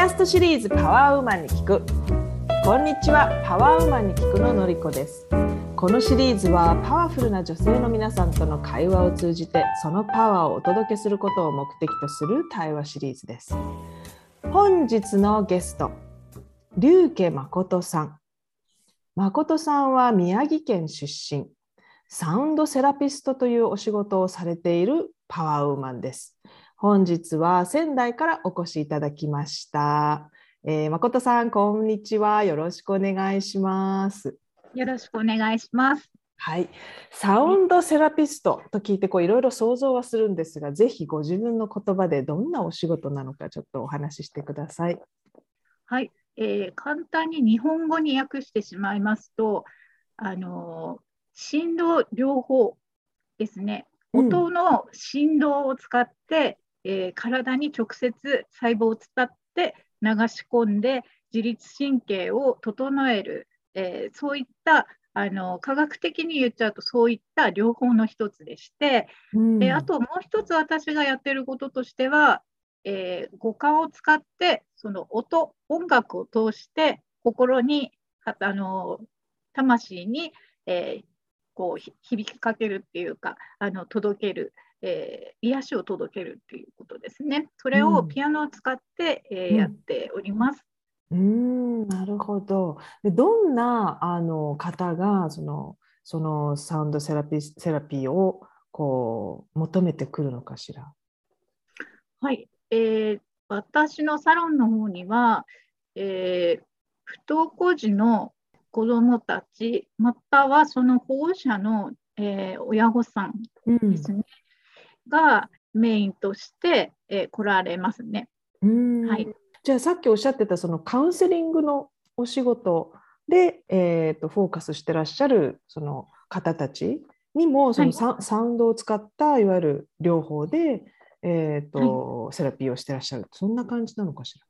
キャストシリーズパワーウーマンに聞く。こんにちはパワーウーマンに聞くののりこです。このシリーズはパワフルな女性の皆さんとの会話を通じてそのパワーをお届けすることを目的とする対話シリーズです。本日のゲスト龍家誠さん。誠さんは宮城県出身。サウンドセラピストというお仕事をされているパワーウーマンです。本日は仙台からお越しいただきました。えー、誠さん、こんにちは。よろしくお願いします。よろしくお願いします。はい、サウンドセラピストと聞いてこういろいろ想像はするんですが、ぜひご自分の言葉でどんなお仕事なのかちょっとお話ししてください。はい、えー、簡単に日本語に訳してしまいますと、あの振動療法ですね。音の振動を使って、えー、体に直接細胞を伝って流し込んで自律神経を整える、えー、そういったあの科学的に言っちゃうとそういった療法の一つでして、うん、あともう一つ私がやってることとしては、えー、五感を使ってその音音楽を通して心にあの魂に、えー、こう響きかけるっていうかあの届ける、えー、癒しを届けるっていうことですね。それをピアノを使って、うん、えー、やっております。うんなるほど。でどんなあの方がそのそのサウンドセラピセラピーをこう求めてくるのかしら？はい、えー、私のサロンの方には、えー、不登校時の子どもたち、またはその保護者の、えー、親御さんですね、うんがメインとして、えー、来られますね。はい、じゃあさっきおっしゃってたそのカウンセリングのお仕事で、えーと、フォーカスしてらっしゃるその方たちにもそのサはい、サウンドを使ったいわゆる療法で、えーと、はい、セラピーをしてらっしゃる。そんな感じなのかしら？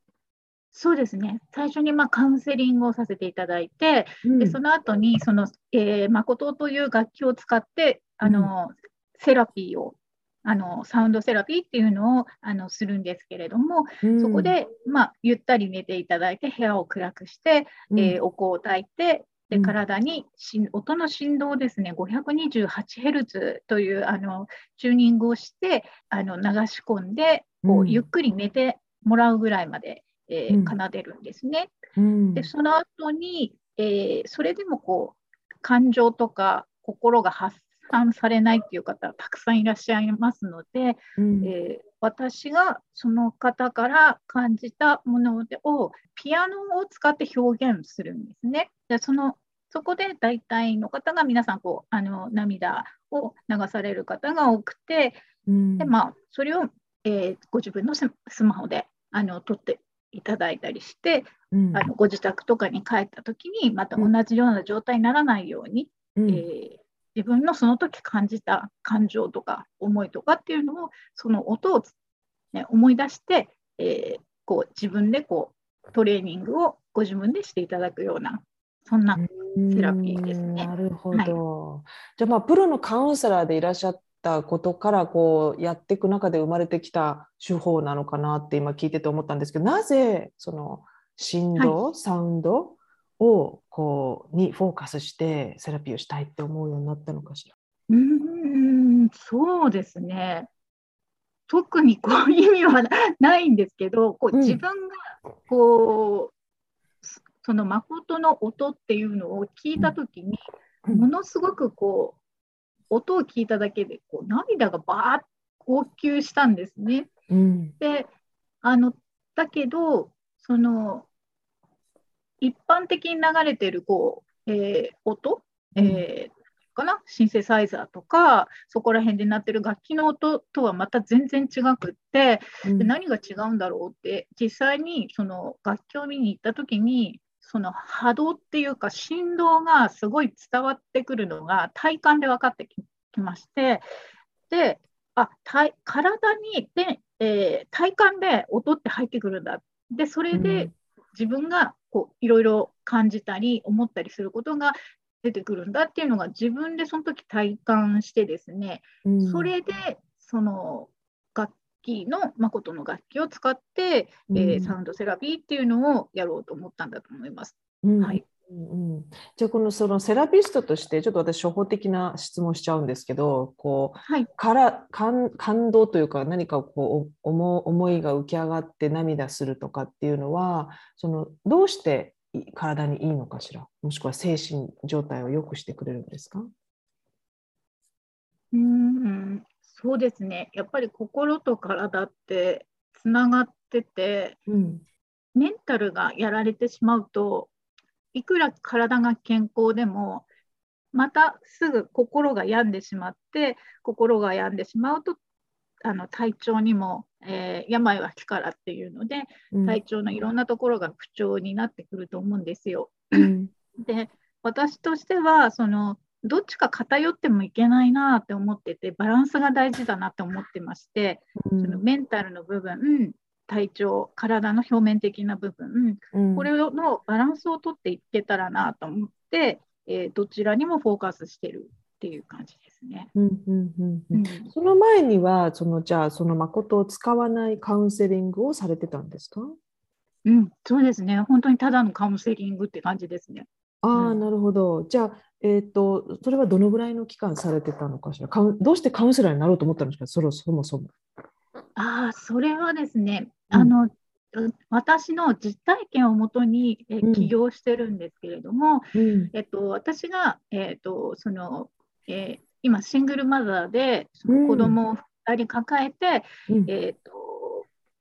そうですね。最初にまあカウンセリングをさせていただいて、うん、でその後にその、えー、誠という楽器を使ってあの、うん、セラピーをあのサウンドセラピーっていうのをあのするんですけれども、うん、そこで、まあ、ゆったり寝ていただいて部屋を暗くして、うん、えー、お香を焚いてで体にし音の振動ですね 528Hz というあのチューニングをしてあの流し込んでこう、ゆっくり寝てもらうぐらいまで、えー、奏でるんですね。でその後に、えー、それでもこう感情とか心が発散されないっていう方たくさんいらっしゃいますので、うん、えー、私がその方から感じたものをピアノを使って表現するんですね。でそのそこで大体の方が皆さんこうあの涙を流される方が多くて、うん、でまあ、それを、えー、ご自分のスマホであの撮っていただいたりして、うん、あのご自宅とかに帰った時にまた同じような状態にならないように、うん、えー、自分のその時感じた感情とか思いとかっていうのをその音を、ね、思い出して、えー、こう自分でこうトレーニングをご自分でしていただくようなそんなセラピーですね。なるほど。はい、じゃあまあプロのカウンセラーでいらっしゃったことからこうやっていく中で生まれてきた手法なのかなって今聞いてて思ったんですけどなぜその振動、はい、サウンドをこうにフォーカスしてセラピーをしたいって思うようになったのかしら？うんそうですね。特にこう意味はないんですけど、こう自分がこう、うん、その誠の音っていうのを聞いたときに、うん、ものすごくこう音を聞いただけでこう涙がバーッと号泣したんですね。うん、であのだけどその一般的に流れてるこう、えー、音、えー、かな？シンセサイザーとかそこら辺で鳴ってる楽器の音とはまた全然違くって、うん、で何が違うんだろうって実際にその楽器を見に行った時にその波動っていうか振動がすごい伝わってくるのが体感で分かってきましてであ体にで、えー、体感で音って入ってくるんだ。でそれで自分がこういろいろ感じたり思ったりすることが出てくるんだっていうのが自分でその時体感してですね、うん、それでその楽器の誠の楽器を使って、うん、えー、サウンドセラピーっていうのをやろうと思ったんだと思います。うん、はいうんうん、じゃあこのそのセラピストとしてちょっと私初歩的な質問しちゃうんですけどこう、はい、から感感動というか何かこう思思いが浮き上がって涙するとかっていうのはそのどうして体にいいのかしら？もしくは精神状態を良くしてくれるんですか？うん。そうですね。やっぱり心と体ってつながってて、うん、メンタルがやられてしまうといくら体が健康でもまたすぐ心が病んでしまって心が病んでしまうとあの体調にも、えー、病は気からっていうので、うん、体調のいろんなところが不調になってくると思うんですよ。うん、で私としてはそのどっちか偏ってもいけないなって思っててバランスが大事だなって思ってまして、うん、そのメンタルの部分体調、体の表面的な部分、うん、これのバランスをとっていけたらなと思って、えー、どちらにもフォーカスしてるっていう感じですね。その前には、そのじゃあ、その誠を使わないカウンセリングをされてたんですか？うん、そうですね。本当にただのカウンセリングって感じですね。ああ、うん、なるほど。じゃあ、えっ、ー、と、それはどのぐらいの期間されてたのかしら？どうしてカウンセラーになろうと思ったんですか、そもそも。ああ、それはですね、あの、私の実体験をもとに、え起業してるんですけれども、うん、えっと、私が、えっと、その、えー、今シングルマザーでその子供を2人抱えて、うん、えっと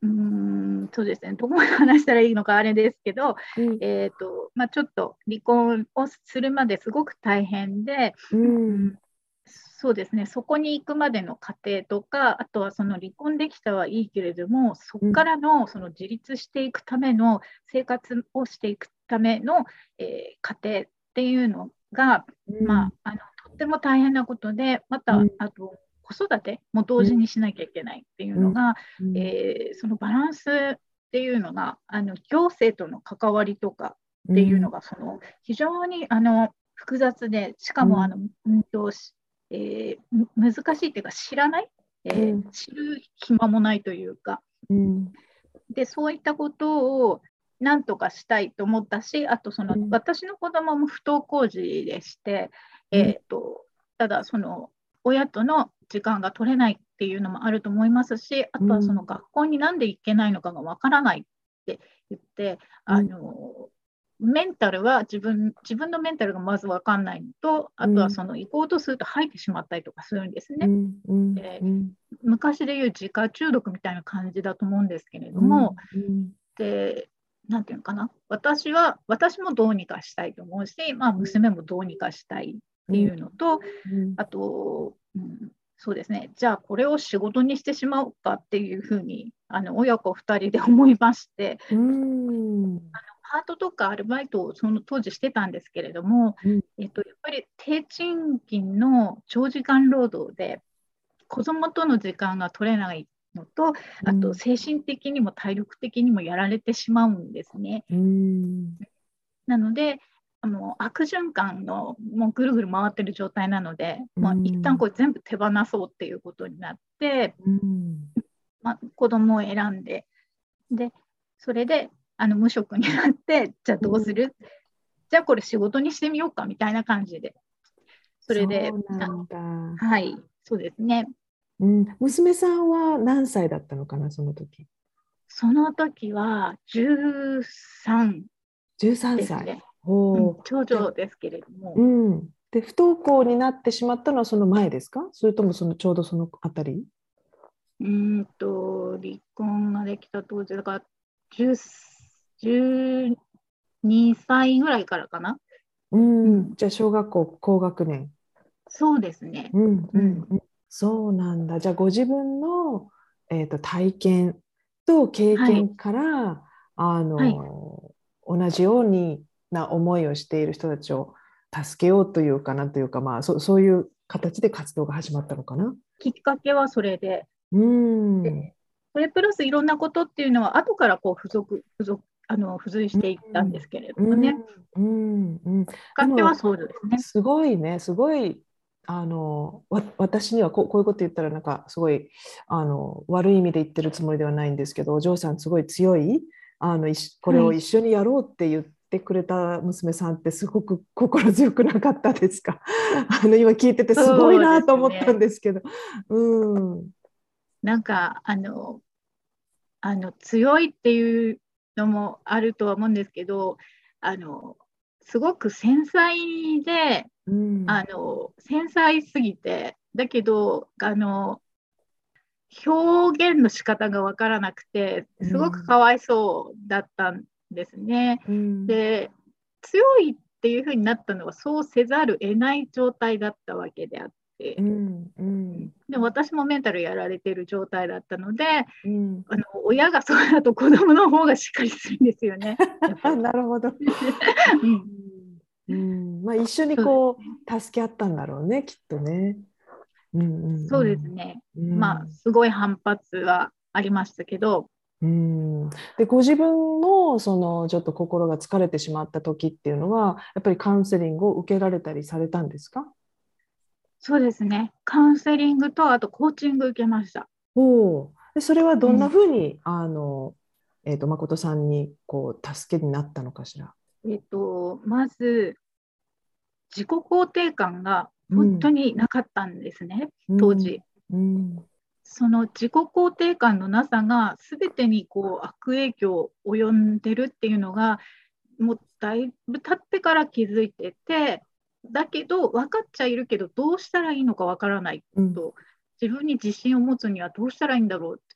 うんそうですねどこまで話したらいいのかあれですけど、うん、えーとまあ、ちょっと離婚をするまですごく大変で、うん、そうですね、そこに行くまでの過程とか、あとはその離婚できたはいいけれども、そこからのその自立していくための生活をしていくための、えー、過程っていうのが、うん、まあ、あのとっても大変なことで、また、うん、あと子育ても同時にしなきゃいけないっていうのが、うん、えー、そのバランスっていうのが、あの行政との関わりとかっていうのが、その非常にあの複雑で、しかもあの、運動しえー、難しいというか知らない、えー、うん、知る暇もないというか、うん、でそういったことを何とかしたいと思ったしあとその、うん、私の子供も不登校児でして、えーと、ただその親との時間が取れないっていうのもあると思いますしあとはその学校になんで行けないのかがわからないって言って、あのメンタルは自分自分のメンタルがまず分かんないのと、あとはその行こうとすると吐いてしまったりとかするんですね。うんで昔でいう自家中毒みたいな感じだと思うんですけれども、で、なんていうのかな、私は、私もどうにかしたいと思うし、まあ、娘もどうにかしたいっていうのと、あと、うん、そうですね、じゃあこれを仕事にしてしまおうかっていうふうに、あの親子2人で思いまして、うん、パートとかアルバイトをその当時してたんですけれども、うん、えっと、やっぱり低賃金の長時間労働で子どもとの時間が取れないのと、あと精神的にも体力的にもやられてしまうんですね。うん、なのであの悪循環のもうぐるぐる回ってる状態なので、うん、まあ、一旦これ全部手放そうっていうことになって、うん、まあ、子供を選んででそれであの無職になって、じゃあどうする、うん、じゃあこれ仕事にしてみようかみたいな感じで。それで、はい、そうですね。うん、娘さんは何歳だったのかな、その時？その時は13、13歳。おうん、長女ですけれども。うん、で不登校になってしまったのはその前ですか？それともそのちょうどそのあたり？うんと離婚ができた当時だから10 12歳ぐらいからかな？うん、じゃあ小学校高学年。そうですね。うん、うん、うん、そうなんだ。じゃあご自分の、えーと、体験と経験から、はい、あの、はい、同じようにな思いをしている人たちを助けようというかなというか、まあ、そそういう形で活動が始まったのかな？きっかけはそれで。うん、それプラスいろんなことっていうのは後からこう付属付属あの付随していったんですけれどもね。うん。うん、うん、はそうですね。すごいね、すごいあのわ私にはこうこういうこと言ったらなんかすごいあの悪い意味で言ってるつもりではないんですけどお嬢さんすごい強いあのこれを一緒にやろうって言ってくれた娘さんってすごく 心強くなかったですか？あの今聞いててすごいなと思ったんですけど。う、ね、ん、なんかあのあの強いっていうのもあるとは思うんですけどあのすごく繊細で、うん、あの繊細すぎてだけどあの表現の仕方が分からなくてすごくかわいそうだったんですね。うん、で強いっていうふうになったのはそうせざる得ない状態だったわけであって、うんうん、で私もメンタルやられてる状態だったので、うん、あの親がそうだと子供の方がしっかりするんですよね。なるほど、うん。まあ、一緒にこう、ね、助け合ったんだろうねきっとね。うんうんうん、そうですね、まあすごい反発はありましたけど。うん。でご自分のそのちょっと心が疲れてしまった時っていうのはやっぱりカウンセリングを受けられたりされたんですか？そうですねカウンセリングとあとコーチング受けました。おでそれはどんなふうに、ん、あのえーと、誠さんにこう助けになったのかしら？えっ、とまず自己肯定感が本当になかったんですね、うん、当時。うん、その自己肯定感のなさが全てにこう悪影響を及んでるっていうのがもうだいぶ経ってから気づいててだけど分かっちゃいるけどどうしたらいいのか分からないと、うん、自分に自信を持つにはどうしたらいいんだろうって。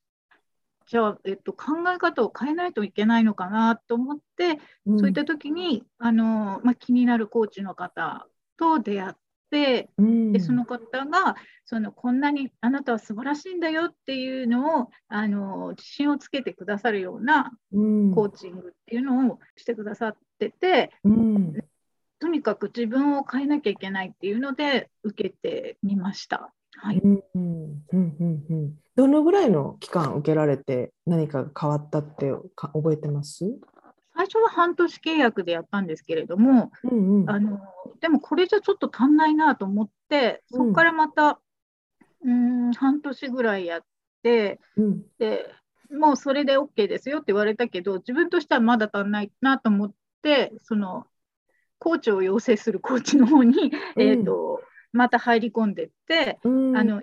じゃあ、えっと、考え方を変えないといけないのかなと思って、うん、そういった時にあの、まあ、気になるコーチの方と出会って、うん、でその方がそのこんなにあなたは素晴らしいんだよっていうのをあの自信をつけてくださるようなコーチングっていうのをしてくださってて、うん、とにかく自分を変えなきゃいけないっていうので受けてみました。はい、うんうんうんうん、どのぐらいの期間受けられて何か変わったって覚えてます？最初は半年契約でやったんですけれども、うんうん、あのでもこれじゃちょっと足んないなと思って、そこからまた、うん、ん半年ぐらいやって、うん、でもうそれで OK ですよって言われたけど、自分としてはまだ足んないなと思って、そのコーチを養成するコーチの方に、うん、えーと、また入り込んでって、あの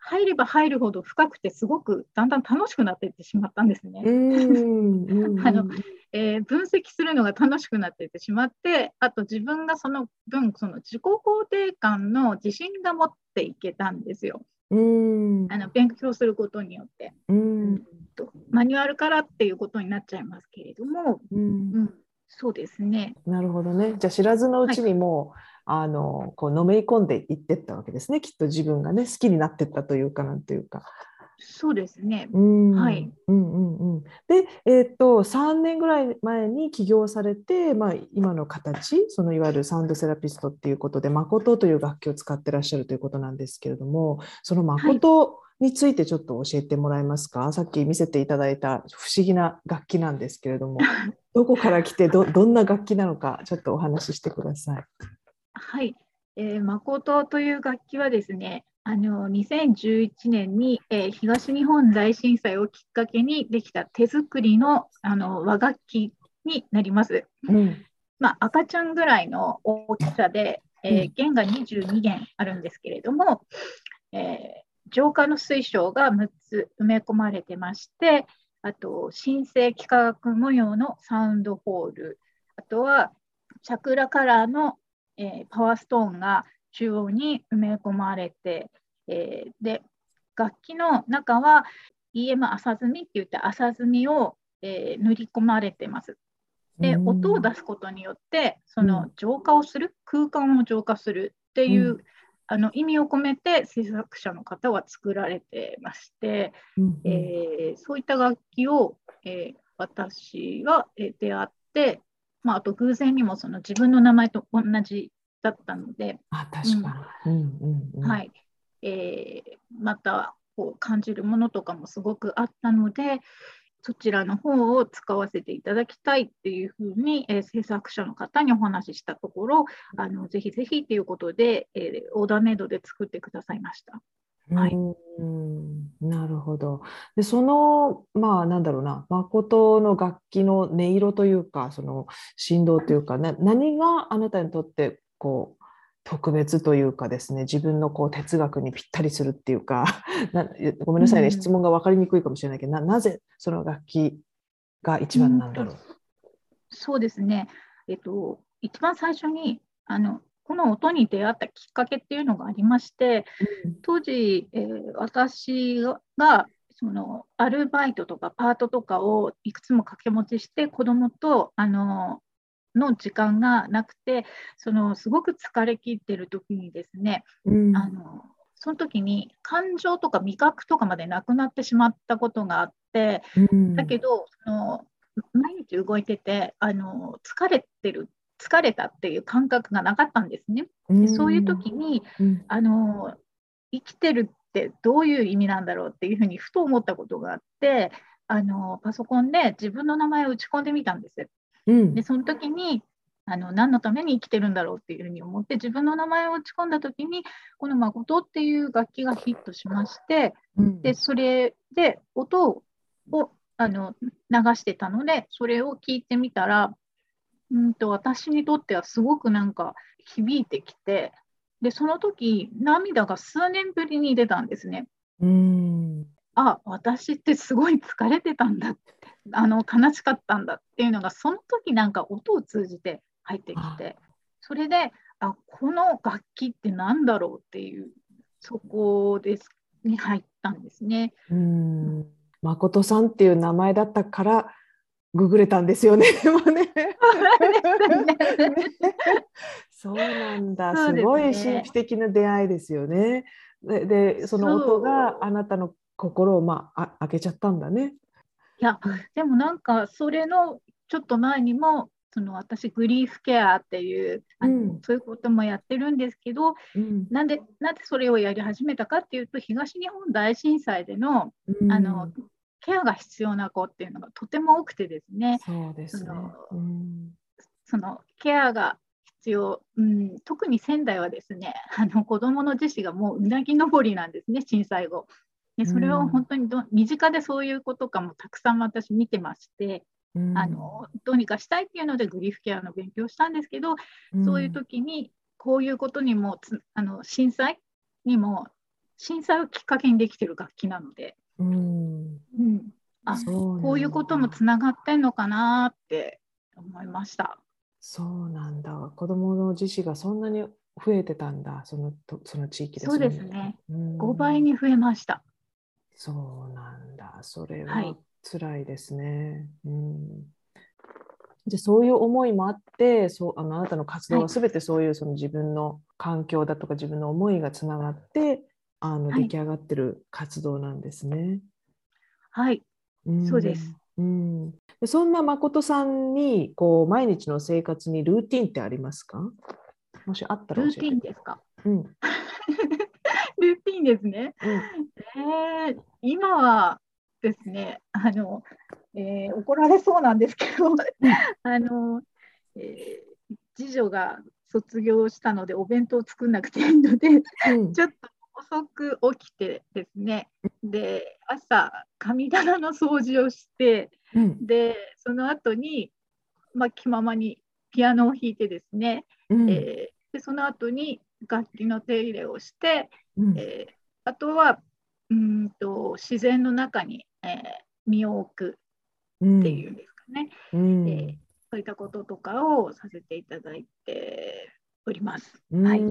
入れば入るほど深くてすごくだんだん楽しくなっていってしまったんですね。あのえー、分析するのが楽しくなっていってしまってあと自分がその分その自己肯定感の自信が持っていけたんですよ。うん。あの勉強することによって、うん。とマニュアルからっていうことになっちゃいますけれども、うん、うん、そうですね。なるほどね。じゃあ知らずのうちにも、はいあのこうのめり込んでいってったわけですねきっと自分がね好きになってったというかなんていうか。そうですね。はい。うんうんうん。で、えっ、と3年ぐらい前に起業されて、まあ今の形、そのいわゆるサウンドセラピストっていうことで、誠という楽器を使ってらっしゃるということなんですけれども、その誠についてちょっと教えてもらえますか？はい、さっき見せていただいた不思議な楽器なんですけれども、どこから来てどどんな楽器なのかちょっとお話ししてください。はい、えー、誠という楽器はですね、あの2011年に、えー、東日本大震災をきっかけにできた手作りのあの和楽器になります。うん、まあ、赤ちゃんぐらいの大きさで、えー、弦が22弦あるんですけれども、えー、浄化の水晶が6つ埋め込まれてまして、あと新生幾何学模様のサウンドホール、あとはチャクラカラーのえー、パワーストーンが中央に埋め込まれて、えー、で楽器の中は EM 浅積みって言って浅積みを、えー、塗り込まれてます。で音を出すことによってその浄化をする、空間を浄化するっていう、うん、あの意味を込めて制作者の方は作られてまして、うん、えー、そういった楽器を、えー、私は出会ってまあ、あと偶然にもその自分の名前と同じだったので、あ確かに、はい。えー、またこう感じるものとかもすごくあったので、そちらの方を使わせていただきたいっていうふうに、えー、制作者の方にお話ししたところ、あのぜひぜひということで、えー、オーダーメイドで作ってくださいました。はい、うんなるほど。で、その、まあ、なんだろうな、誠の楽器の音色というか、その振動というか、ね、何があなたにとってこう特別というかですね、自分のこう哲学にぴったりするっていうか、なごめんなさいね、うん、質問が分かりにくいかもしれないけど、ななぜその楽器が一番なんだろう？そうですね、えっと、一番最初にあのこの音に出会ったきっかけっていうのがありまして、当時、えー、私がそのアルバイトとかパートとかをいくつも掛け持ちして子供とあのの時間がなくてそのすごく疲れ切ってる時にですね、うん、あのその時に感情とか味覚とかまでなくなってしまったことがあって、うん、だけどその毎日動いててあの疲れてる疲れたっていう感覚がなかったんですね。でそういう時に、うん、あの生きてるってどういう意味なんだろうっていうふうにふと思ったことがあってあのパソコンで自分の名前を打ち込んでみたんです。うん、でその時にあの何のために生きてるんだろうっていうふうに思って自分の名前を打ち込んだ時にこの「誠」っていう楽器がヒットしまして、うん、でそれで音をあの流してたのでそれを聞いてみたらうんと私にとってはすごくなんか響いてきてでその時涙が数年ぶりに出たんですね。うん。あ私ってすごい疲れてたんだってあの悲しかったんだっていうのがその時なんか音を通じて入ってきてそれであこの楽器って何だろうっていうそこですに入ったんですね。うん誠さんっていう名前だったからググれたんですよね。でもね。そうなんだ。すごい神秘的な出会いですよね。ででその音があなたの心をまあ開けちゃったんだね。いやでもなんかそれのちょっと前にもその私グリーフケアっていうあの、うん、そういうこともやってるんですけど、うん、なんでなんでそれをやり始めたかっていうと東日本大震災でのうん、あのケアが必要な子っていうのがとても多くてですね、そうですね。うん、そのケアが必要、うん、特に仙台はですね、あの子どもの自死がもううなぎ登りなんですね、震災後。でそれを本当にど、身近でそういうことかもたくさん私見てまして、うん、あのどうにかしたいっていうのでグリーフケアの勉強したんですけど、うん、そういう時にこういうことにもあの震災にも震災をきっかけにできてる楽器なので、うん、うん、あこういうこともつながってんのかなって思いました。そうなんだ。子どもの自死がそんなに増えてたんだ。そのその地域で。そうですね、うん、5倍に増えましたそうなんだ。それは辛いですね、はい、うん。でそういう思いもあってそうあのあなたの活動はすべてそういうその自分の環境だとか自分の思いがつながってあの出来上がってる活動なんですね。はい、うん、そうです。うん、でそんな誠さんにこう毎日の生活にルーティンってありますか？もしあったらルーティンですか、うん、ルーティンですね。うん、えー、今はですねあの、えー、怒られそうなんですけどあの、えー、次女が卒業したのでお弁当を作んなくていいので、うん、ちょっと遅く起きてですねで朝神棚の掃除をして、うん、でその後にまあ、気ままにピアノを弾いてですね、うん、えー、でその後に楽器の手入れをして、うん、えー、あとはうんと自然の中に、えー、身を置くっていうんですかね、うん、えー、そういったこととかをさせていただいております。はい、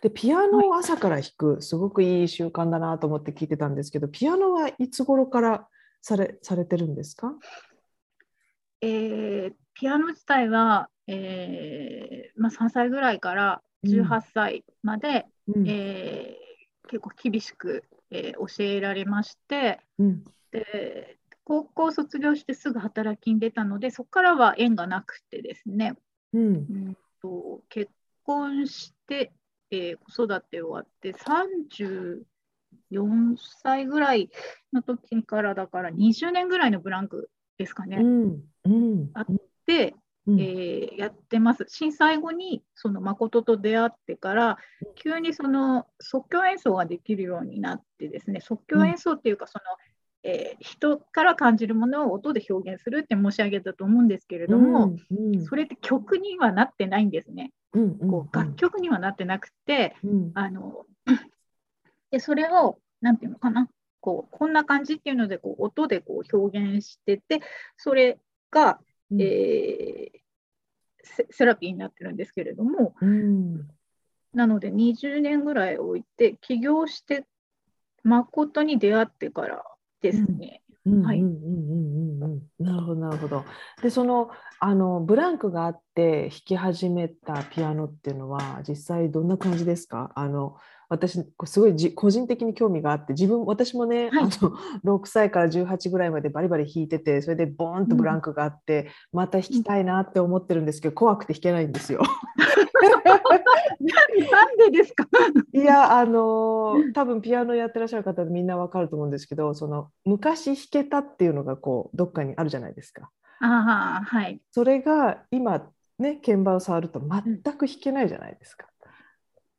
でピアノを朝から弾く、すごくいい習慣だなと思って聞いてたんですけど、ピアノはいつ頃からされされてるんですか、えー、ピアノ自体は、えーまあ、3歳ぐらいから18歳まで、うん、えー、結構厳しく、えー、教えられまして、うん、で高校卒業してすぐ働きに出たのでそこからは縁がなくてですね、うん、うんと結婚してえー、子育て終わって30 4歳ぐらいの時からだから20年ぐらいのブランクですかね。うん。うん、あって、うん、えー、やってます。震災後にその誠と出会ってから、急にその即興演奏ができるようになってですね、即興演奏っていうか、その、えー、人から感じるものを音で表現するって申し上げたと思うんですけれども、うんうん、それって曲にはなってないんですね。うんうん。うん、こう楽曲にはなってなくて、うん、あのでそれを何て言うのかなこうこんな感じっていうのでこう音でこう表現しててそれが、うん、えー、セラピーになってるんですけれども、うん、なので20年ぐらい置いて起業して誠に出会ってからですね。はい。なるほどなるほど。でそのあのブランクがあって弾き始めたピアノっていうのは実際どんな感じですか？あの私すごいじ個人的に興味があって自分私もね、はい、あの 6歳から18ぐらいまでバリバリ弾いててそれでボーンとブランクがあって、うん、また弾きたいなって思ってるんですけど怖くて弾けないんですよ。なんでですか？いやあの多分ピアノやってらっしゃる方みんなわかると思うんですけどその昔弾けたっていうのがこうどっかにあるじゃないですか。あはい、それが今ね鍵盤を触ると全く弾けないじゃないですか。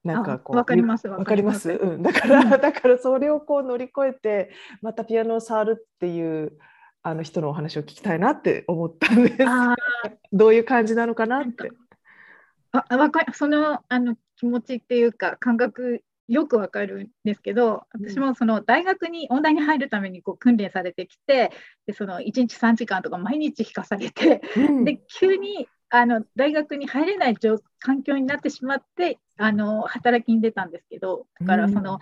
なんかこうわかりますわかります、うん、だから だからそれをこう乗り越えてまたピアノを触るっていうあの人のお話を聞きたいなって思ったんです。どういう感じなのかなって。あわかそのあの気持ちっていうか感覚よくわかるんですけど私もその大学に音大に入るためにこう訓練されてきてでその1日3時間とか毎日弾かされて、うん、で急にあの大学に入れない環境になってしまってあの働きに出たんですけどだからその、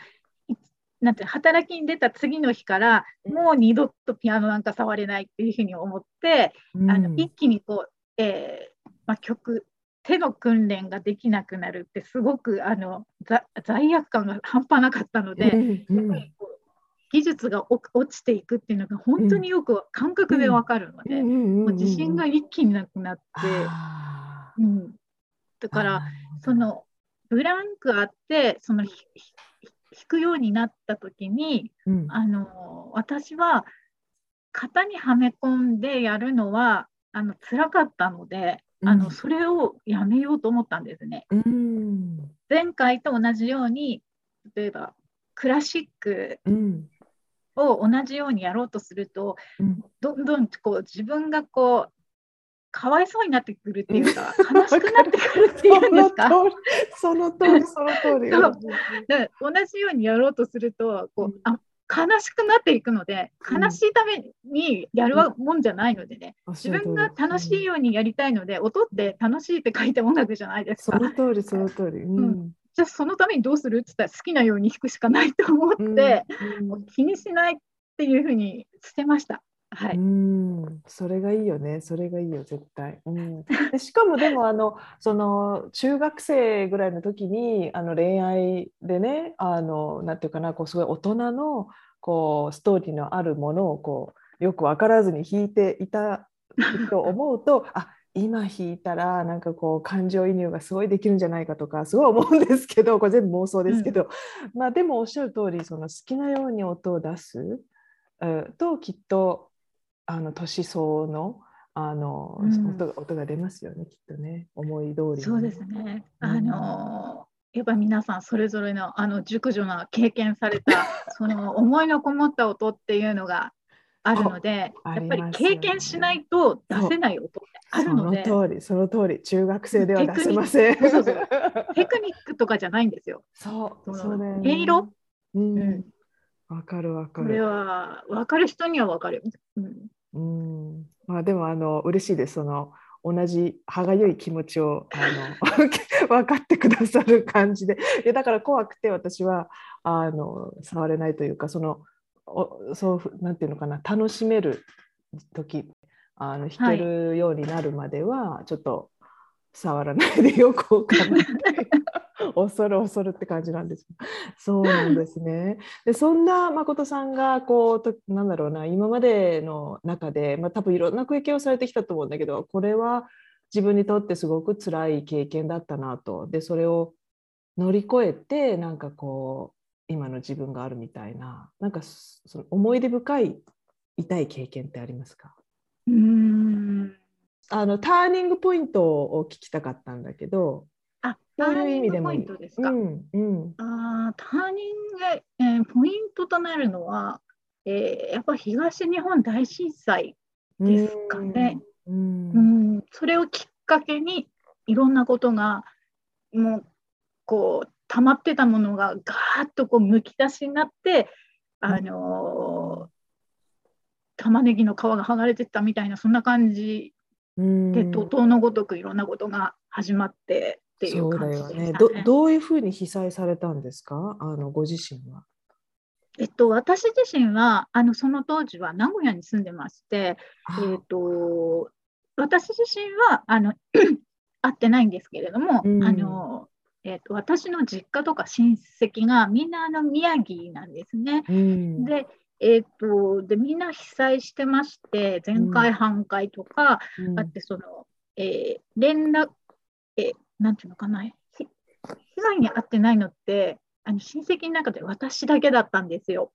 うん、なんて働きに出た次の日からもう二度とピアノなんか触れないっていうふうに思って、うん、あの一気にこう、えーまあ、曲手の訓練ができなくなるってすごくあの罪悪感が半端なかったので、うん。うん、技術が落ちていくっていうのが本当によく感覚でわかるので、自信が一気になくなって、うん、だからそのブランクあってその弾くようになった時に、うん、あの私は型にはめ込んでやるのはあの辛かったので、うん、あのそれをやめようと思ったんですね。うん、前回と同じように例えばクラシックを同じようにやろうとすると、うん、どんどんこう自分がこうかわいそうになってくるっていうか、悲しくなってくるっていうんですか？その通り、その通り。同じようにやろうとすると、こう、うん、あ悲しくなっていくので、悲しいためにやるもんじゃないのでね、うん、自分が楽しいようにやりたいので、音って楽しいって書いて音楽じゃないですか。その通り、その通り。うんじゃあそのためにどうするって言ったら好きなように弾くしかないと思って、うん、もう気にしないっていうふうに捨てました。はい、うんそれがいいよね。それがいいよ絶対、うん、でしかもでもあのその中学生ぐらいの時にあの恋愛でねあのなんていうかなこうすごい大人のこうストーリーのあるものをこうよく分からずに弾いていたと思うと あ今弾いたらなんかこう感情移入がすごいできるんじゃないかとかすごい思うんですけどこれ全部妄想ですけど、うん、まあでもおっしゃる通りその好きなように音を出すときっとあの年相応のあの、うん、音が音が出ますよねきっとね思い通り、ね、そうですね。あのやっぱ皆さんそれぞれのあの熟女な経験された その思いのこもった音っていうのがあるので、やっぱり経験しないと出せない音ってあるので。その通り、その通り、中学生では出せません。テクニックとかじゃないんですよ。そう、そう音色？うん。わ、かるわかる。これは分かる人には分かる。うん。うん。まあでもあの嬉しいです。その同じ歯がゆい気持ちをあの 分かってくださる感じで。いやだから怖くて私はあの触れないというかそのおそうなんていうのかな楽しめる時あの弾けるようになるまではちょっと触らないでおこうかなって 恐る恐るって感じなんです。そうなんですね。でそんな誠さんがこうとなんだろうな今までの中で、まあ、多分いろんな経験をされてきたと思うんだけどこれは自分にとってすごく辛い経験だったなとでそれを乗り越えてなんかこう今の自分があるみたいななんかその思い出深い痛い経験ってありますか？うんあのターニングポイントを聞きたかったんだけどあそういう意味でもいい。ターニングポイントですか、うんうん。あーターニング、えーポイントとなるのは、えーやっぱ東日本大震災ですかね。うんうん、それをきっかけにいろんなことがもうこう溜まってたものがガーッとこうむき出しになって、あのー玉ねぎの皮が剥がれてったみたいなそんな感じうん。で怒涛のごとくいろんなことが始まってっていそう感じよでね。ねどどういうふうに被災されたんですか？あのご自身は。えっと、私自身はあのその当時は名古屋に住んでまして、あ。えっと、私自身はあの 会ってないんですけれども、うん。あのえっと、私の実家とか親戚がみんなあの宮城なんですね。うん。で,、えっとでみんな被災してまして全壊半壊とか、うん。あってその、えー連絡、えーなんていうのかな。ひ被害に遭ってないのってあの親戚の中で私だけだったんですよ。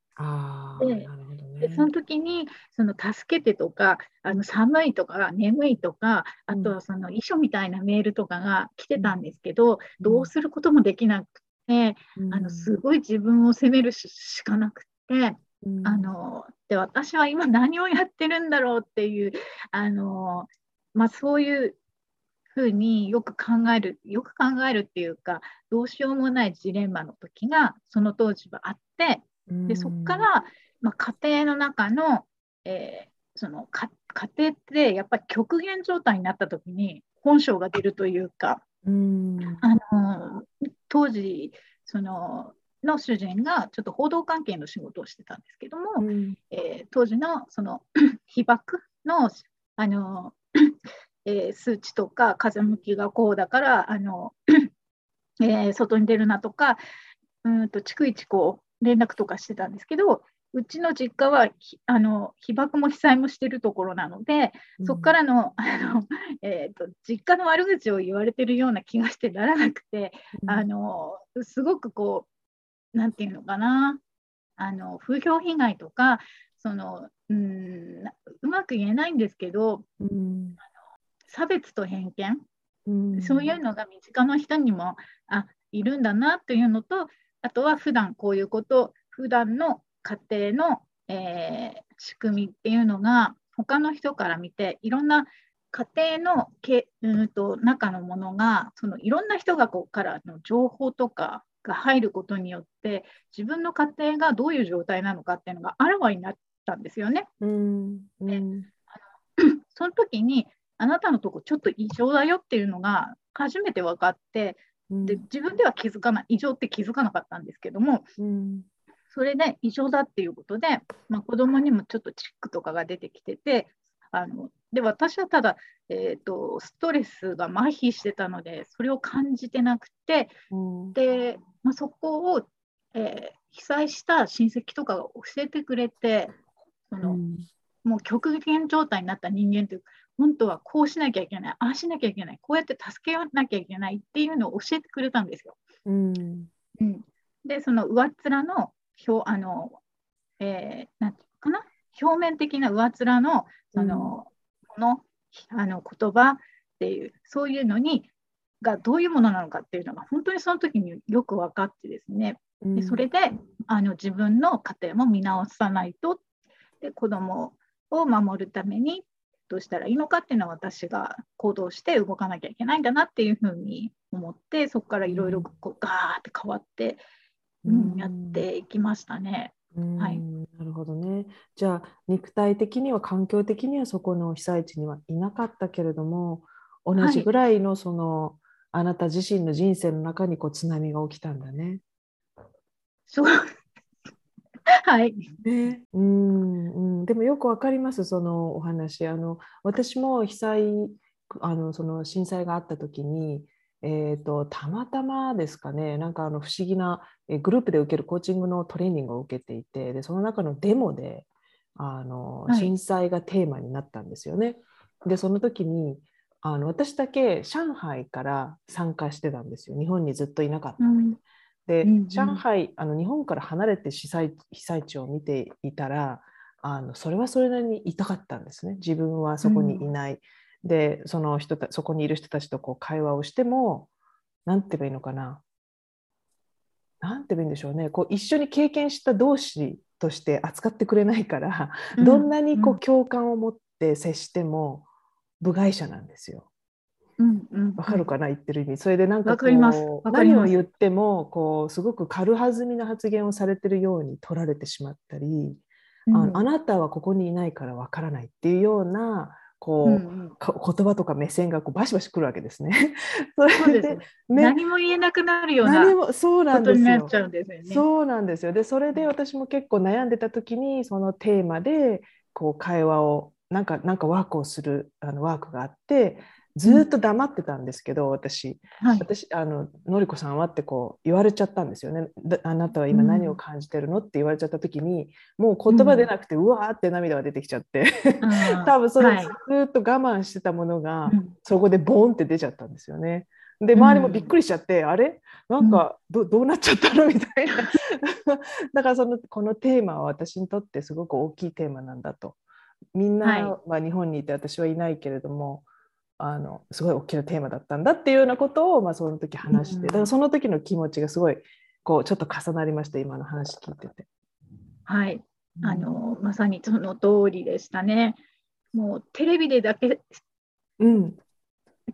でその時にその助けてとかあの寒いとか眠いとかあとはその遺書みたいなメールとかが来てたんですけど、どうすることもできなくて、あのすごい自分を責めるししかなくて、うん。あので私は今何をやってるんだろうっていうあの、まあ、そういうふうによく考えるよく考えるっていうかどうしようもないジレンマの時がその当時はあってでそこか、ら、まあ、家庭の中の,、えーそのか家庭ってやっぱり極限状態になった時に本性が出るというかうん。あの当時そのの主人がちょっと報道関係の仕事をしてたんですけども、うん。えー当時のその 被爆のあの、えー数値とか風向きがこうだからあの、えー外に出るなとかうんと逐一こう連絡とかしてたんですけどうちの実家はひあの被爆も被災もしてるところなのでそこからのあの、えーと実家の悪口を言われてるような気がしてならなくて、あのすごくこう、なんていうのかな、あの風評被害とか、そのうんなうまく言えないんですけど、うん差別と偏見、うん。そういうのが身近な人にもあいるんだなというのと、あとは普段こういうこと、普段の家庭の、えー仕組みっていうのが、他の人から見て、いろんな家庭のけうんと中のものが、そのいろんな人がこうからの情報とかが入ることによって、自分の家庭がどういう状態なのかっていうのがあらわになったんですよね。うん。うん。その時に、あなたのとこちょっと異常だよっていうのが初めて分かって、うん。で自分では気づかない、異常って気づかなかったんですけども、うん。それで異常だっていうことで、まあ、子供にもちょっとチックとかが出てきてて、あので私はただ、えーと、ストレスが麻痺してたので、それを感じてなくて、うん。でまあ、そこを、えー被災した親戚とかが教えてくれて、そのもう極限状態になった人間というか、本当はこうしなきゃいけない、ああしなきゃいけない、こうやって助けなきゃいけないっていうのを教えてくれたんですよ。うん。うん、で、その上っ面の表あの、えーなんていうのかな、表面的な上っ面のその、このあの言葉っていう、そういうのにがどういうものなのかっていうのが本当にその時によく分かってですね、うん。でそれであの自分の家庭も見直さないと。で子供を守るためにどうしたらいいのかっていうのは私が行動して動かなきゃいけないんだなっていうふうに思ってそこからいろいろガーって変わって、うんやっていきましたね。うんはいなるほどね。じゃあ肉体的には環境的にはそこの被災地にはいなかったけれども同じぐらいのその、あなた自身の人生の中にこう津波が起きたんだね。そう はい、ね、うんうん、でもよくわかりますそのお話。あの私も被災あのその震災があった時に、えー、とたまたまですかね。なんかあの不思議なえグループで受けるコーチングのトレーニングを受けていてでその中のデモであのはい。震災がテーマになったんですよね。でその時にあの私だけ上海から参加してたんですよ。日本にずっといなかったので。うんで、うんうん。上海あの日本から離れて被災被災地を見ていたらあのそれはそれなりに痛かったんですね。自分はそこにいない、でその人たそこにいる人たちとこう会話をしてもなんて言えばいいのかな。なんて言えばいいんでしょうね。こう一緒に経験した同士として扱ってくれないから、うん。どんなにこうう共感を持って接しても部外者なんですよ。うんうんわかるかな言ってる意味。それでなんかわかりますこう何を言ってもこうすごく軽はずみな発言をされてるように取られてしまったり、うんああなたはここにいないからわからないっていうようなこう、うんう言葉とか目線がこうバシバシくるわけですね。それでねね何も言えなくなるようなこ何もそうなんですよとになっち。ゃうんですよね。そうなんですよ。で、それで私も結構悩んでた時に、そのテーマで、こう会話を、なんか、なんかワークをする、あのワークがあって。ずーっと黙ってたんですけど、私、はい。私、あの、のりこさんはってこう言われちゃったんですよね。だあなたは今何を感じてるのって言われちゃった時に、もう言葉出なくて、うわーって涙が出てきちゃって。多分それはい。ずーっと我慢してたものが、うんそこでボーンって出ちゃったんですよね。で周りもびっくりしちゃって、あれ？なんかどどうなっちゃったの？みたいな。だからそのこのテーマは私にとってすごく大きいテーマなんだと。みんなはは日本にいて私はいないけれどもあのすごい大きなテーマだったんだっていうようなことを、まあ、その時話して、うんだからその時の気持ちがすごいこうちょっと重なりました今の話聞いてて。はい、あのまさにその通りでしたね。もうテレビでだけうん、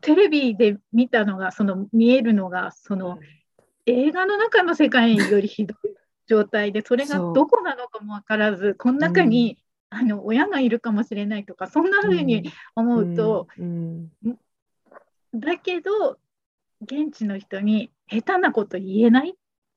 テレビで見たのがその見えるのがその映画の中の世界よりひどい状態でそれがどこなのかも分からずこの中に、あの親がいるかもしれないとかそんな風に思うと、うん。だけど現地の人に下手なこと言えない？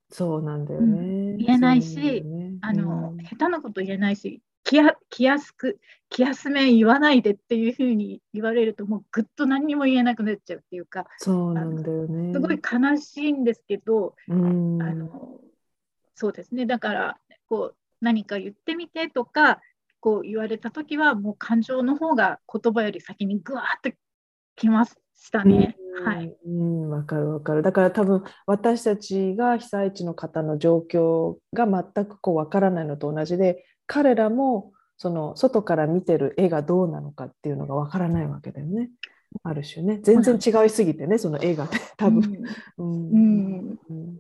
そうなんだよね。言えないしね。あの、うん。下手なこと言えないし気や気安く気安め言わないでっていう風に言われるともうぐっと何にも言えなくなっちゃうっていうかそうなんだよね。すごい悲しいんですけど、うん、あのそうですね。だからこう何か言ってみてとかこう言われた時はもう感情の方が言葉より先にぐわーっときましたね。うんはい、うん、わかるわかる。だから多分私たちが被災地の方の状況が全くこうわからないのと同じで、彼らもその外から見てる絵がどうなのかっていうのがわからないわけだよね。ある種ね、全然違いすぎてね、その絵がね、多分。うんうんうん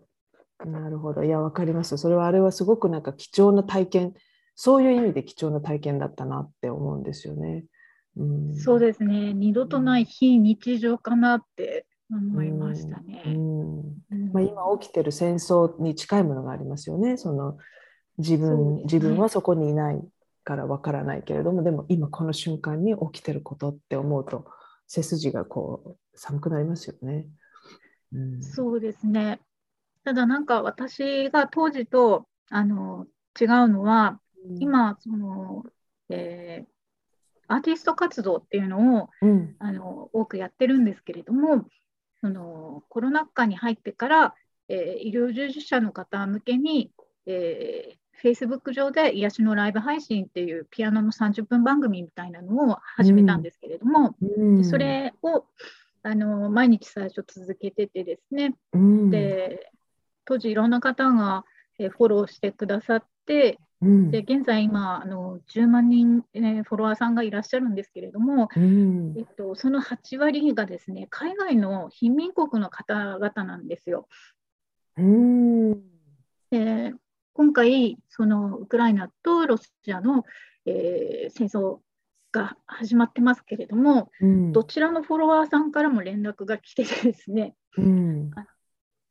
なるほど。いや、わかります。それはあれはすごくなんか貴重な体験、そういう意味で貴重な体験だったなって思うんですよね。うん、そうですね二度とない非日常かなって思いましたうね。んうんまあ、今起きてる戦争に近いものがありますよね。その自分ね自分はそこにいないからわからないけれども、でも今この瞬間に起きてることって思うと背筋がこう寒くなりますよね。うん、そうですね。ただなんか私が当時とあの違うのは今その、えーアーティスト活動っていうのをうん、あの多くやってるんですけれどもそのコロナ禍に入ってから、えー医療従事者の方向けに、えー、Facebook 上で癒しのライブ配信っていうピアノの30分番組みたいなのを始めたんですけれども、うん、それをあの毎日最初続けててですね、うん、で当時いろんな方が、えーフォローしてくださってうん、で現在今あの10万人、えーフォロワーさんがいらっしゃるんですけれども、うん。えっと、その8割がですね海外の貧民国の方々なんですよ。うん、で今回そのウクライナとロシアの、えー戦争が始まってますけれどもうん、どちらのフォロワーさんからも連絡が来ててですねうん、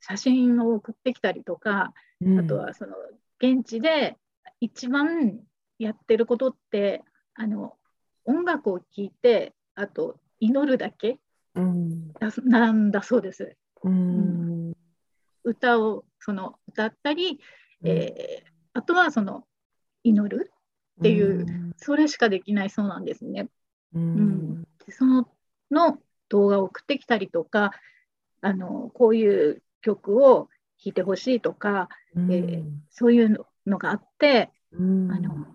写真を送ってきたりとかうん、あとはその現地で一番やってることってあの音楽を聴いてあと祈るだけうん、だなんだそうです。うん、歌をその歌ったり、えーあとはその祈るっていうそれしかできないそうなんですね。うん、でそのの動画を送ってきたりとかあのこういう曲を弾いてほしいとかうん、えーそういうののがあってうん、あの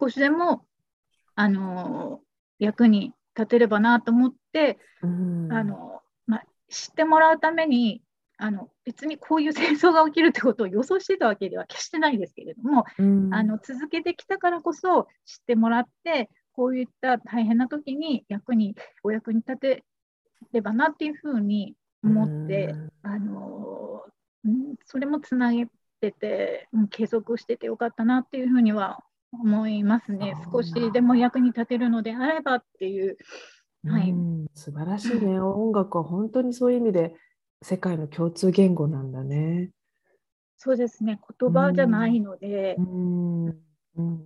少しでもあの役に立てればなと思ってうん、あの、まあ、知ってもらうためにあの別にこういう戦争が起きるってことを予想してたわけでは決してないですけれども、うん、あの続けてきたからこそ知ってもらってこういった大変な時に役にお役に立てればなっていうふうに思って、うん、あのそれもつなげてて、うん、継続しててよかったなっていうふうには思いますね。少しでも役に立てるのであればっていう。はい、素晴らしいね。音楽は本当にそういう意味で世界の共通言語なんだね。そうですね。言葉じゃないので。うんうん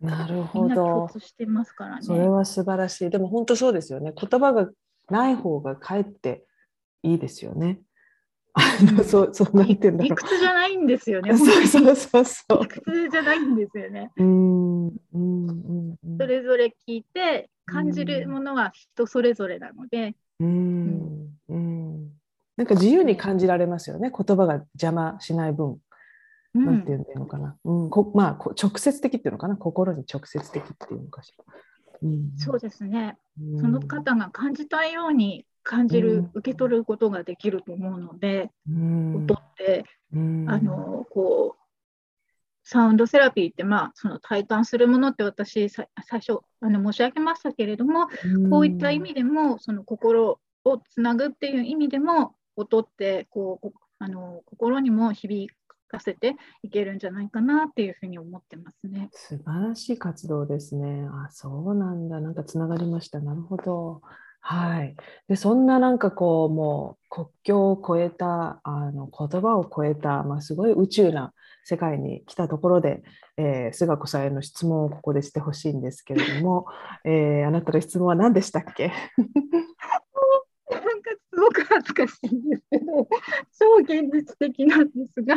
なるほど。してますからね。それは素晴らしい。でも本当そうですよね。言葉がない方がかえっていいですよね。あの、そう、そう、なんていうんだろう。理屈じゃないんですよね。そうそうそうそう。理屈じゃないんですよね。うん、うん、うん。それぞれ聞いて、感じるものは人それぞれなので。うん、うん。なんか自由に感じられますよね。言葉が邪魔しない分。なんていうんのかな。うん、こまあ、直接的っていうのかな。心に直接的っていうのかしら。うん、そうですね。その方が感じたいように感じる、受け取ることができると思うので、音って、あのこうサウンドセラピーって、まあ、その体感するものって私最初あの申し上げましたけれども、こういった意味でもその心をつなぐっていう意味でも音ってこうあの心にも響かせていけるんじゃないかなっていうふうに思ってますね。素晴らしい活動ですね。あ、そうなんだ。なんかつながりました。なるほど。はい。で、そんななんかこう、もう国境を越えた、あの言葉を超えた、まあ、すごい宇宙な世界に来たところで、えー、菅子さんへの質問をここでしてほしいんですけれども、えー、あなたの質問は何でしたっけ？なんかすごく恥ずかしいんですけど、超現実的なんですが、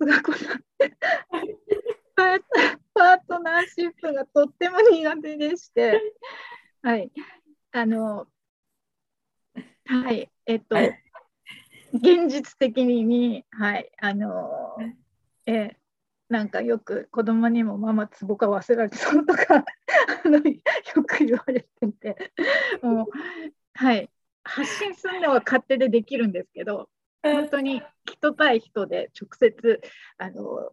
菅子さんってパートナーシップがとっても苦手でして、はい、あの、はい、えっと、はい、現実的に、はい、あの、えなんかよく子供にもママつぼか忘れられてそうとか あのよく言われててもうはい。発信するのは勝手でできるんですけど本当に人対人で直接あの、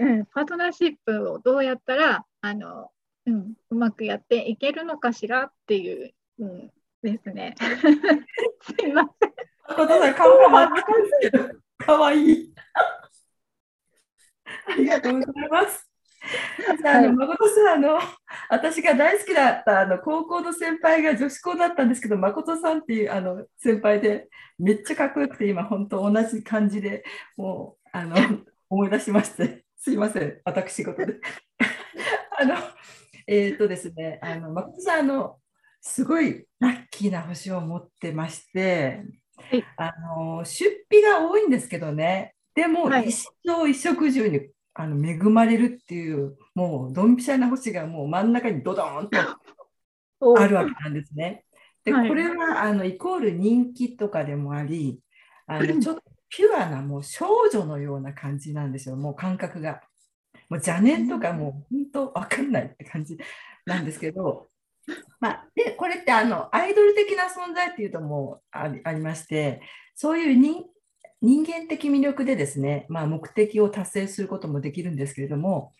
うん、パートナーシップをどうやったらあの、うん、うまくやっていけるのかしらっていううん、ですね。すいません。誠さん、顔が真っ赤ですけど、かわいい。ありがとうございます。あの誠さんあの、私が大好きだったあの高校の先輩が女子校だったんですけど、誠さんっていうあの先輩で、めっちゃかっこよくて、今、本当同じ感じでもうあの 思い出しまして、すいません、私事で。あのえっ、ー、とですね、あの誠さんあの、すごいラッキーな星を持ってまして、はい、あの出費が多いんですけどね。でも、一生衣食住にあの恵まれるっていうもうドンピシャな星がもう真ん中にドドーンと あるわけなんですね。でこれはあのイコール人気とかでもありあの ちょっとピュアなもう少女のような感じなんですよ。もう感覚が。もう邪念とかもう本当分かんないって感じなんですけど まあ、でこれってあのアイドル的な存在っていうともありありましてそういう人人間的魅力でですね、まあ、目的を達成することもできるんですけれども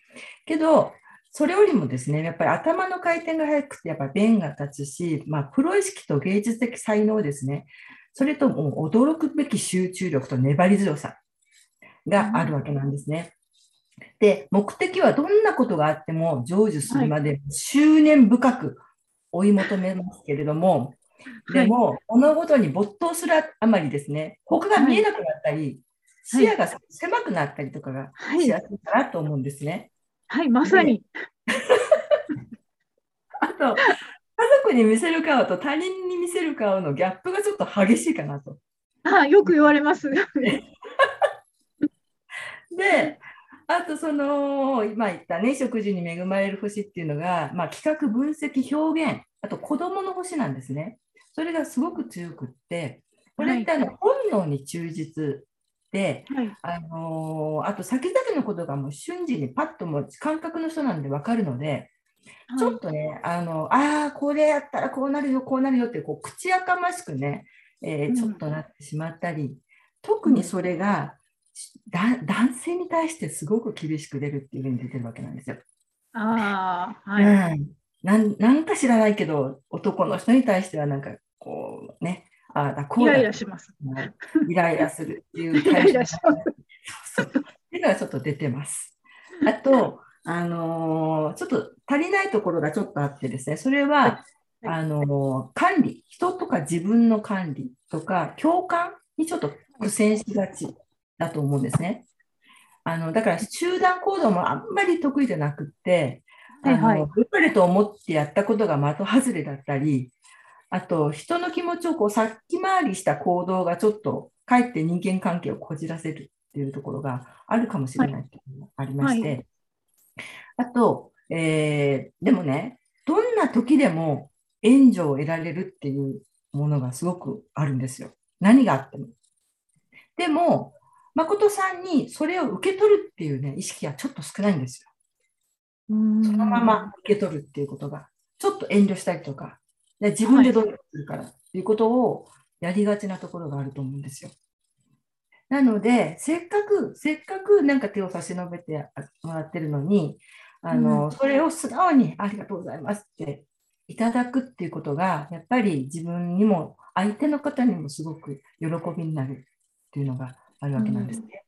けどそれよりもですねやっぱり頭の回転が速くてやっぱ弁が立つし、まあ、プロ意識と芸術的才能ですねそれとも驚くべき集中力と粘り強さがあるわけなんですね。で目的はどんなことがあっても成就するまで執念深く追い求めますけれども、でも、物事に没頭するあまりですね、他が見えなくなったり、視野が狭くなったりとかがしやすいかなと思うんですね。はい、まさに。あと、家族に見せる顔と他人に見せる顔のギャップがちょっと激しいかなと。あよく言われます。で、あとその今言ったね食事に恵まれる星っていうのが、まあ、企画分析表現あと子どもの星なんですね。それがすごく強くってこれってあの本能に忠実で、はい、あのー、あと先々のことがもう瞬時にパッともう感覚の人なんで分かるので、ちょっとね、あのあこれやったらこうなるよこうなるよってこう口やかましくねえー、ちょっとなってしまったり、うん、特にそれが、だ男性に対してすごく厳しく出るっていうふうに出てるわけなんですよ。ああ、はい、うんなんなんか知らないけど、男の人に対してはなんかこうね、あだこうだ。イライラします。イライラするっていうイライラします。そうそうっていうのはちょっと出てます。あと、あのー、ちょっと足りないところがちょっとあってですね、それは、はい、あのー、管理、人とか自分の管理とか、共感にちょっと苦戦しがちだと思うんですね。あのだから集団行動もあんまり得意じゃなくって、はいはい、良かれと思ってやったことが的外れだったり、あと人の気持ちをこう先回りした行動がちょっとかえって人間関係をこじらせるっていうところがあるかもしれないっていうのがありまして、はいはい、あと、えー、でもね、どんな時でも援助を得られるっていうものがすごくあるんですよ。何があっても。でも、誠さんにそれを受け取るっていうね、意識はちょっと少ないんですよ。そのまま受け取るっていうことが、ちょっと遠慮したりとか、自分でどうするからっていうことをやりがちなところがあると思うんですよ。なので、せっかく、せっかくなんか手を差し伸べてもらってるのに、あの、うん、それを素直にありがとうございますっていただくっていうことが、やっぱり自分にも、相手の方にもすごく喜びになるっていうのがあるわけなんですね。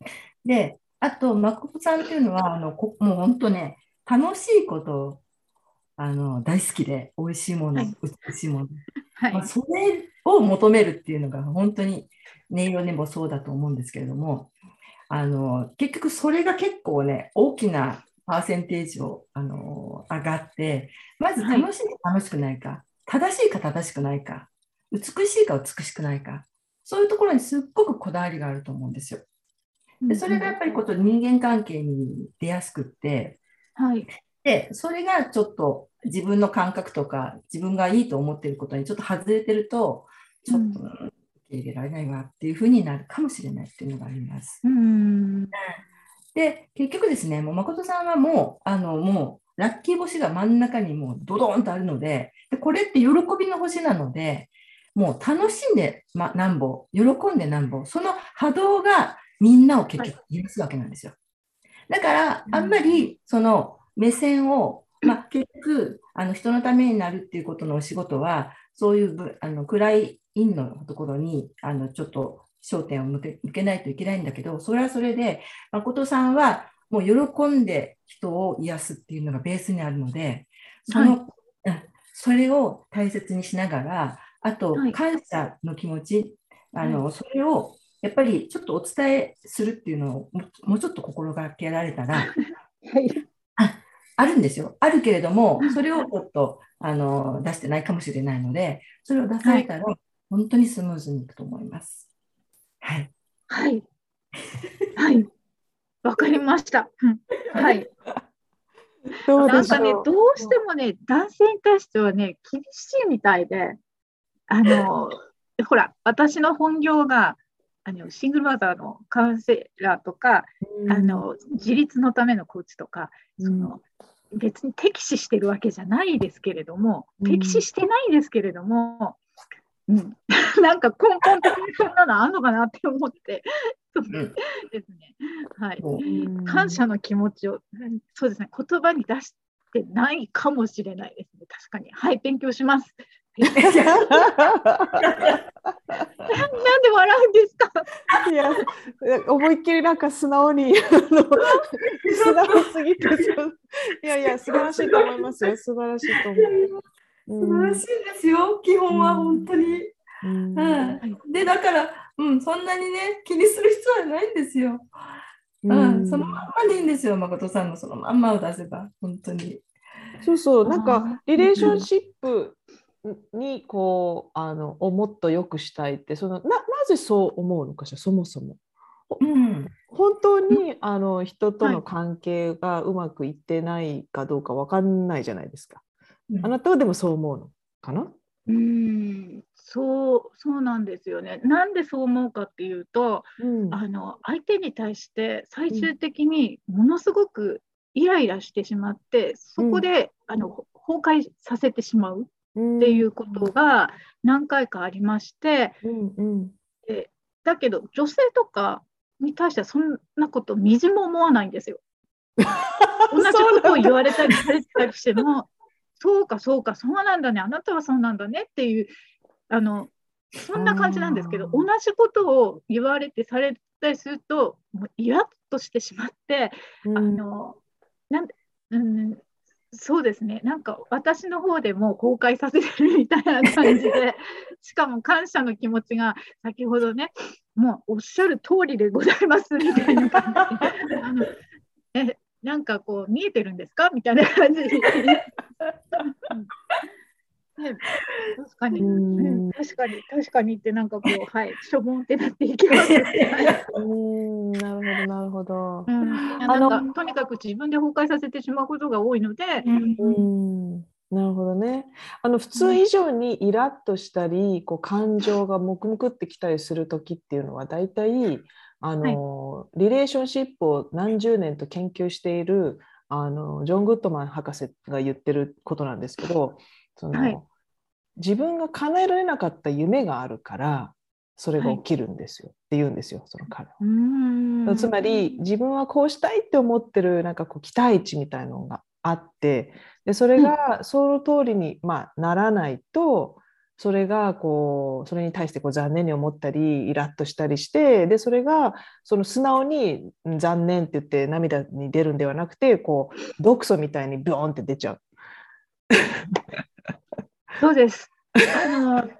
うん、で、あと、誠さんっていうのは、あのこもう本当ね、楽しいことあの大好きで、美味しいもの、はい、美しいもの、はい。まあ、それを求めるっていうのが本当に音色にもそうだと思うんですけれども、あの結局それが結構ね、大きなパーセンテージをあの上がって、まず楽しいか楽しくないか、はい、正しいか正しくないか、美しいか美しくないか、そういうところにすっごくこだわりがあると思うんですよ。でそれがやっぱりこと人間関係に出やすくって、はい、でそれがちょっと自分の感覚とか自分がいいと思っていることにちょっと外れてるとちょっと受け入れられないわっていうふうになるかもしれないっていうのがあります。うんで結局ですねもう誠さんはもうあのもうラッキー星が真ん中にもうドドンとあるのででこれって喜びの星なのでもう楽しんで、ま、なんぼ喜んでなんぼその波動がみんなを結局許すわけなんですよ。だから、あんまりその目線を、まあ、結局あの人のためになるっていうことのお仕事は、そういうあの暗い陰のところにあのちょっと焦点を向け向けないといけないんだけど、それはそれで、誠さんはもう喜んで人を癒すっていうのがベースにあるので、その、はい、それを大切にしながら、あと感謝の気持ち、はい、あのそれをやっぱりちょっとお伝えするっていうのをもうちょっと心がけられたら、はい、ああるんですよ。あるけれども、それをちょっとあの出してないかもしれないので、それを出されたら、本当にスムーズにいくと思います。はい。はい。はい。わかりました。はい。なんかね、どうしてもね、男性に対してはね、厳しいみたいで、あの、ほら、私の本業が、あのシングルマザーのカウンセラーとか、うん、あの自立のためのコーチとか、その別に敵視してるわけじゃないですけれども、敵視してないですけれども、うん、なんか根本的にそんなのあんのかなって思って、ですね、はい、感謝の気持ちを、そうですね、言葉に出してないかもしれないですね、確かに。はい、勉強します。なんで笑うんですか？いや思いっきりなんか素直に素直すぎていやいや素晴らしいと思いますよ。素晴らしいと思う、素晴らしい。ですよ。基本は本当に、うん、うん、でだからうんそんなにね気にする必要はないんですよ、うん、うん、そのまんまでいいんですよ。誠さんのそのまんまを出せば。本当に。そうそう。なんかリレーションシップにこうあのをもっと良くしたいってそのななぜそう思うのかしらそもそも。うん、本当にあの人との関係がうまくいってないかどうか分かんないじゃないですか。うん、あなたはでもそう思うのかな？うんそうそうなんですよね。なんでそう思うかっていうと、うん、あの相手に対して最終的にものすごくイライラしてしまって、そこで、あの崩壊させてしまう。っていうことが何回かありまして、うんうん。でだけど女性とかに対してはそんなことみじも思わないんですよ。同じことを言われたりされたりしても、そうかそうかそうなんだねあなたはそうなんだねっていうあのそんな感じなんですけど同じことを言われてされたりするともうイラッとしてしまって、あのなんでうんそうですねなんか私の方でも崩壊させてるみたいな感じで しかも感謝の気持ちが先ほどねもうおっしゃる通りでございますみたいな感じであのえなんかこう見えてるんですか？みたいな感じで。ね、確かに、うん。うん。確かに確かにってなんかこう はいしょぼんってなっていきます。うんなるほどなるほど。う。ん、なんかとにかく自分で崩壊させてしまうことが多いので、うん。なるほどね。あの普通以上にイラッとしたり、こう感情がムクムクってきたりする時っていうのは大体あの、リレーションシップを何十年と研究しているあのジョン・グッドマン博士が言ってることなんですけどその、はい。自分が叶えられなかった夢があるからそれが起きるんですよ、って言うんですよその彼は。つまり自分はこうしたいって思ってるなんかこう期待値みたいなのがあってでそれがその通りに、まあ、ならないとそれがこうそれに対してこう残念に思ったりイラッとしたりしてでそれがその素直にうん残念って言って涙に出るんではなくてこう毒素みたいにビョーンって出ちゃう。そうです。あの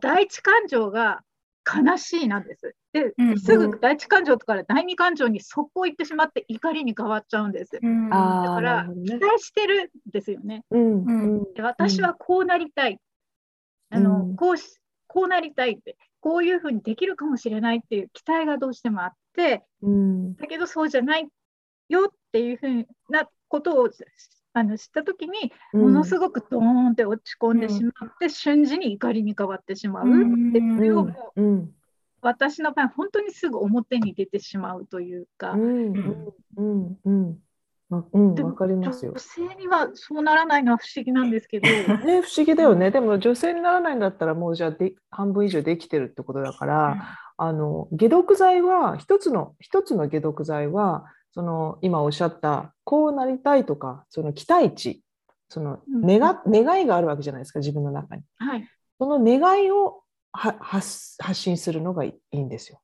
第一感情が悲しいなんです。で、うんすぐ第一感情から第二感情に速攻行ってしまって怒りに変わっちゃうんです。うんだから期待してるんですよね。うんで私はこうなりたい。あのうんこうしこうなりたいって、こういうふうにできるかもしれないっていう期待がどうしてもあって、うんだけどそうじゃないよっていうふうなことをあの知ったときに、ものすごくドーンって落ち込んでしまって、瞬時に怒りに変わってしまう。うん。でそれをう私の場合、本当にすぐ表に出てしまうというか、うん。うん。うん。うん。わかりますよ。女。性にはそうならないのは不思議なんですけど、ね、不思議だよね。でも女性にならないんだったらもうじゃあで半分以上できてるってことだから、あの解毒剤は一つの一つの解毒剤はその今おっしゃったこうなりたいとかその期待値そのうん願,、願いがあるわけじゃないですか自分の中に。はい、その願いをは発発信するのがいいんですよ。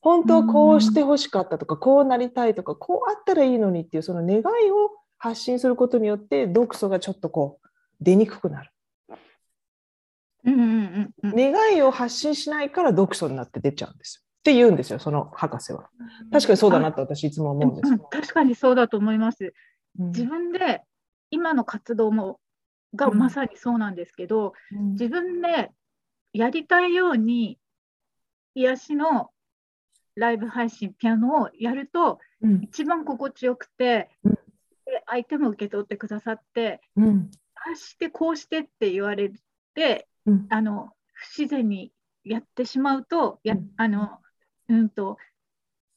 本当はこうしてほしかったとか、こうなりたいとか、こうあったらいいのにっていうその願いを発信することによって毒素がちょっとこう出にくくなる。うんうんうんうん願いを発信しないから毒素になって出ちゃうんですよ。って言うんですよ、その博士は。確かにそうだなって私いつも思うんですうん確かにそうだと思います。うん。自分で今の活動もがうん。まさにそうなんですけど、うん。自分でやりたいように癒しのライブ配信、ピアノをやるとうん。一番心地よくて、うん。で相手も受け取ってくださって、うん。ああしてこうしてって言われて、うん。あの不自然にやってしまうと、やうん。あのうんと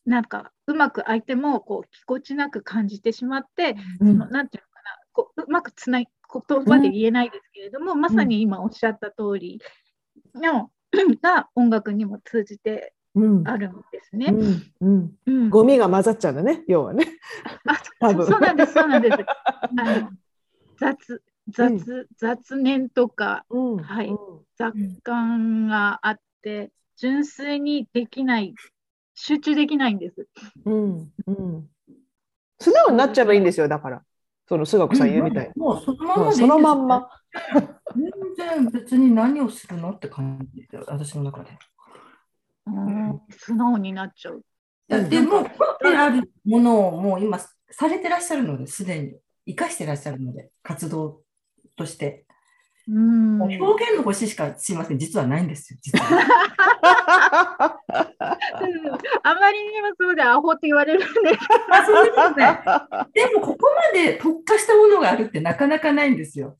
なんかうまく相手もこうぎこちなく感じてしまって、うん。そのなんていうのかなこううまくつない言葉で言えないですけれども、まさに今おっしゃった通りのが音楽にも通じてうん。あるんですね。うん。うん。うん。ゴミが混ざっちゃうんだね、要はね。あ そうなんです、そうなんです。あの雑雑、雑念とかうん。はいうん。雑感があって、純粋にできない、集中できないんです。うんうん素直になっちゃえばいいんですよ、だから。その菅子さん言うみたいに。もうそのままそのまんま。全然別に何をするのって感じで、私の中で。うん素直になっちゃう。でも、持ってあるものをもう今されてらっしゃるので、すでに生かしてらっしゃるので、活動として。うん表現の星しかすいません、実はないんですよ、実は。あまりにもそうでアホって言われるんで。あそうですね。でも、ここまで特化したものがあるってなかなかないんですよ。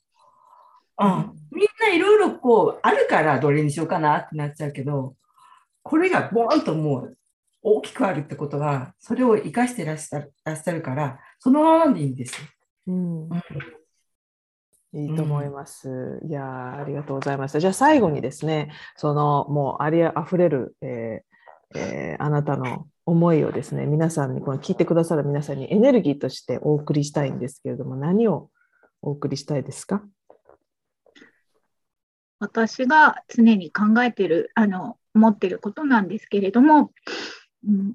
うん、みんないろいろこう、あるからどれにしようかなってなっちゃうけど、これがボーンともう大きくあるってことは、それを生かしてらっしゃるらっしゃるから、そのままでいいんですよ。うんいいと思います。いやーありがとうございました。じゃあ最後にですね、そのもうありあふれる、えーえーあなたの思いをですね、皆さんに、この聞いてくださる皆さんにエネルギーとしてお送りしたいんですけれども、何をお送りしたいですか？私が常に考えている、あの、思っていることなんですけれども、うん、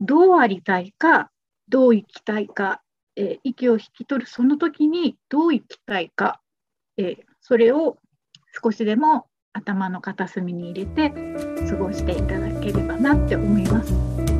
どうありたいか、どう生きたいか、えー息を引き取るその時にどう生きたいか、えーそれを少しでも頭の片隅に入れて過ごしていただければなって思います。